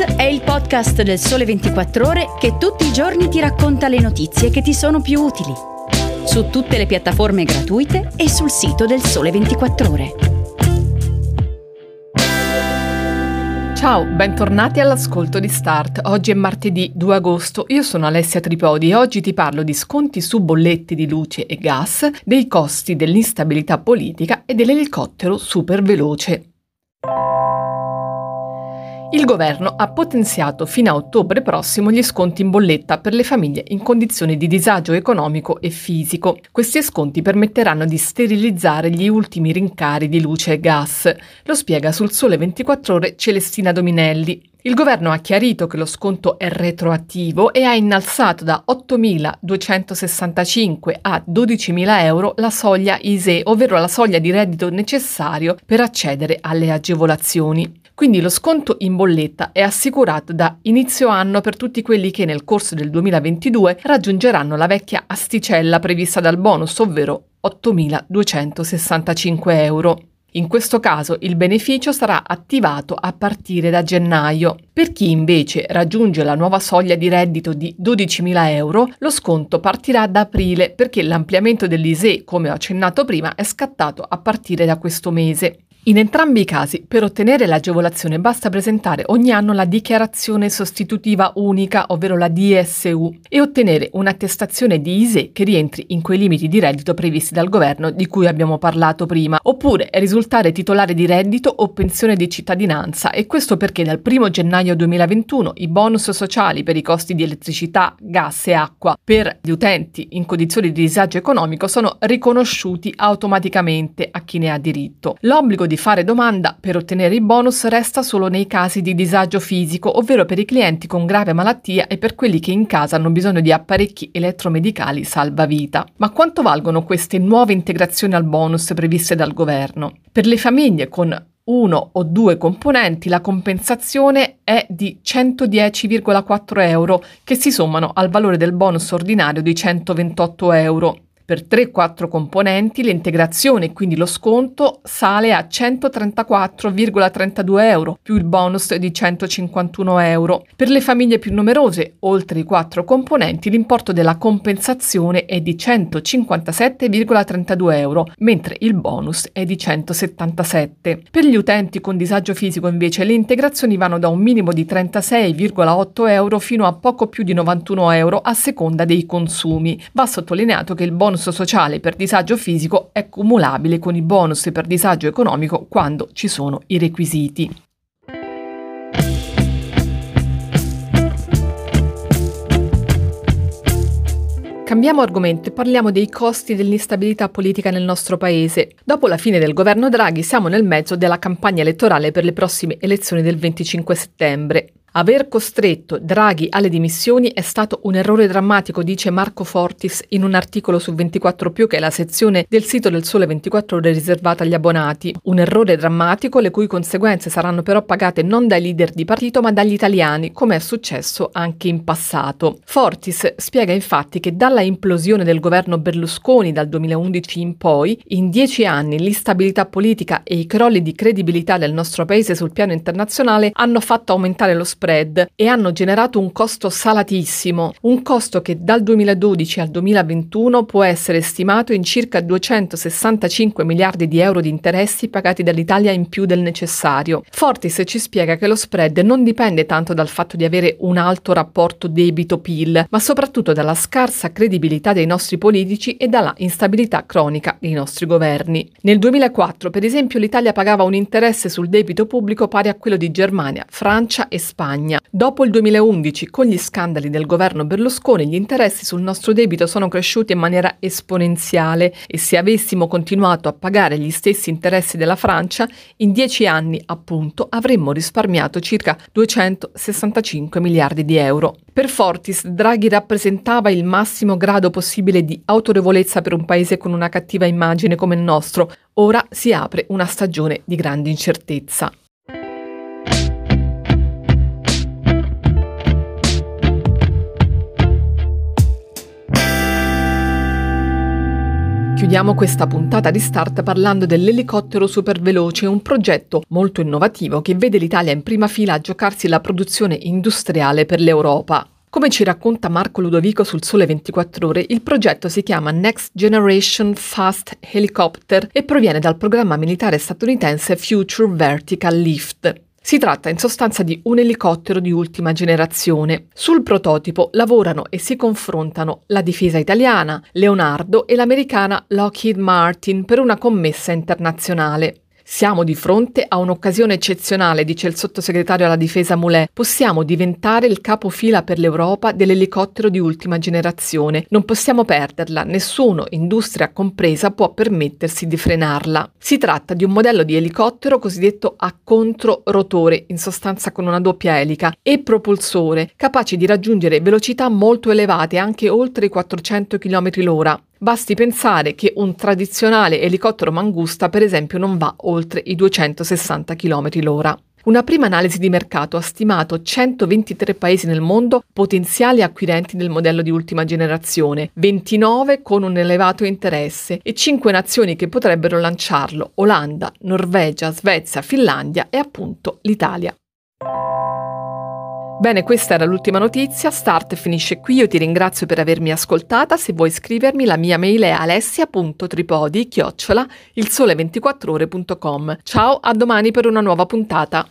È il podcast del Sole 24 Ore che tutti i giorni ti racconta le notizie che ti sono più utili. Su tutte le piattaforme gratuite e sul sito del Sole 24 Ore. Ciao, bentornati all'ascolto di Start. Oggi è martedì 2 agosto, io sono Alessia Tripodi e oggi ti parlo di sconti su bolletti di luce e gas, dei costi dell'instabilità politica e dell'elicottero super veloce. Il governo ha potenziato fino a ottobre prossimo gli sconti in bolletta per le famiglie in condizioni di disagio economico e fisico. Questi sconti permetteranno di sterilizzare gli ultimi rincari di luce e gas. Lo spiega sul Sole 24 ore Celestina Dominelli. Il governo ha chiarito che lo sconto è retroattivo e ha innalzato da 8.265 a 12.000 euro la soglia ISE, ovvero la soglia di reddito necessario per accedere alle agevolazioni. Quindi lo sconto in bolletta è assicurato da inizio anno per tutti quelli che nel corso del 2022 raggiungeranno la vecchia asticella prevista dal bonus, ovvero 8.265 euro. In questo caso il beneficio sarà attivato a partire da gennaio. Per chi invece raggiunge la nuova soglia di reddito di 12.000 euro, lo sconto partirà da aprile perché l'ampliamento dell'ISE, come ho accennato prima, è scattato a partire da questo mese. In entrambi i casi, per ottenere l'agevolazione basta presentare ogni anno la dichiarazione sostitutiva unica, ovvero la DSU, e ottenere un'attestazione di ISE che rientri in quei limiti di reddito previsti dal governo di cui abbiamo parlato prima, oppure risultare titolare di reddito o pensione di cittadinanza, e questo perché dal 1 gennaio 2021 i bonus sociali per i costi di elettricità, gas e acqua per gli utenti in condizioni di disagio economico sono riconosciuti automaticamente a chi ne ha diritto. L'obbligo di fare domanda per ottenere i bonus resta solo nei casi di disagio fisico, ovvero per i clienti con grave malattia e per quelli che in casa hanno bisogno di apparecchi elettromedicali salvavita. Ma quanto valgono queste nuove integrazioni al bonus previste dal governo? Per le famiglie con uno o due componenti, la compensazione è di 110,4 euro che si sommano al valore del bonus ordinario di 128 euro. Per 3-4 componenti l'integrazione quindi lo sconto sale a 134,32 euro più il bonus di 151 euro. Per le famiglie più numerose, oltre i 4 componenti, l'importo della compensazione è di 157,32 euro, mentre il bonus è di 177. Per gli utenti con disagio fisico invece le integrazioni vanno da un minimo di 36,8 euro fino a poco più di 91 euro a seconda dei consumi. Va sottolineato che il bonus bonus sociale per disagio fisico è cumulabile con i bonus per disagio economico quando ci sono i requisiti. Cambiamo argomento e parliamo dei costi dell'instabilità politica nel nostro paese. Dopo la fine del governo Draghi siamo nel mezzo della campagna elettorale per le prossime elezioni del 25 settembre. Aver costretto Draghi alle dimissioni è stato un errore drammatico, dice Marco Fortis in un articolo su 24 che è la sezione del sito del Sole 24 Ore riservata agli abbonati. Un errore drammatico le cui conseguenze saranno però pagate non dai leader di partito ma dagli italiani, come è successo anche in passato. Fortis spiega infatti che dalla implosione del governo Berlusconi dal 2011 in poi, in dieci anni l'instabilità politica e i crolli di credibilità del nostro paese sul piano internazionale hanno fatto aumentare lo spread e hanno generato un costo salatissimo, un costo che dal 2012 al 2021 può essere stimato in circa 265 miliardi di euro di interessi pagati dall'Italia in più del necessario. Fortis ci spiega che lo spread non dipende tanto dal fatto di avere un alto rapporto debito-PIL, ma soprattutto dalla scarsa credibilità dei nostri politici e dalla instabilità cronica dei nostri governi. Nel 2004, per esempio, l'Italia pagava un interesse sul debito pubblico pari a quello di Germania, Francia e Spagna Spagna. Dopo il 2011, con gli scandali del governo Berlusconi, gli interessi sul nostro debito sono cresciuti in maniera esponenziale e se avessimo continuato a pagare gli stessi interessi della Francia, in dieci anni, appunto, avremmo risparmiato circa 265 miliardi di euro. Per Fortis, Draghi rappresentava il massimo grado possibile di autorevolezza per un paese con una cattiva immagine come il nostro. Ora si apre una stagione di grande incertezza. Chiudiamo questa puntata di Start parlando dell'elicottero superveloce, un progetto molto innovativo che vede l'Italia in prima fila a giocarsi la produzione industriale per l'Europa. Come ci racconta Marco Ludovico sul Sole 24 Ore, il progetto si chiama Next Generation Fast Helicopter e proviene dal programma militare statunitense Future Vertical Lift. Si tratta in sostanza di un elicottero di ultima generazione. Sul prototipo lavorano e si confrontano la difesa italiana, Leonardo e l'americana Lockheed Martin per una commessa internazionale. Siamo di fronte a un'occasione eccezionale, dice il sottosegretario alla difesa Moulet. Possiamo diventare il capofila per l'Europa dell'elicottero di ultima generazione. Non possiamo perderla, nessuno, industria compresa, può permettersi di frenarla. Si tratta di un modello di elicottero cosiddetto a controrotore, in sostanza con una doppia elica, e propulsore, capace di raggiungere velocità molto elevate, anche oltre i 400 km l'ora. Basti pensare che un tradizionale elicottero mangusta, per esempio, non va oltre i 260 km l'ora. Una prima analisi di mercato ha stimato 123 paesi nel mondo potenziali acquirenti del modello di ultima generazione, 29 con un elevato interesse e 5 nazioni che potrebbero lanciarlo, Olanda, Norvegia, Svezia, Finlandia e appunto l'Italia. Bene, questa era l'ultima notizia. Start finisce qui. Io ti ringrazio per avermi ascoltata. Se vuoi scrivermi, la mia mail è alessia.tripodi chiocciola il sole24ore.com. Ciao, a domani per una nuova puntata.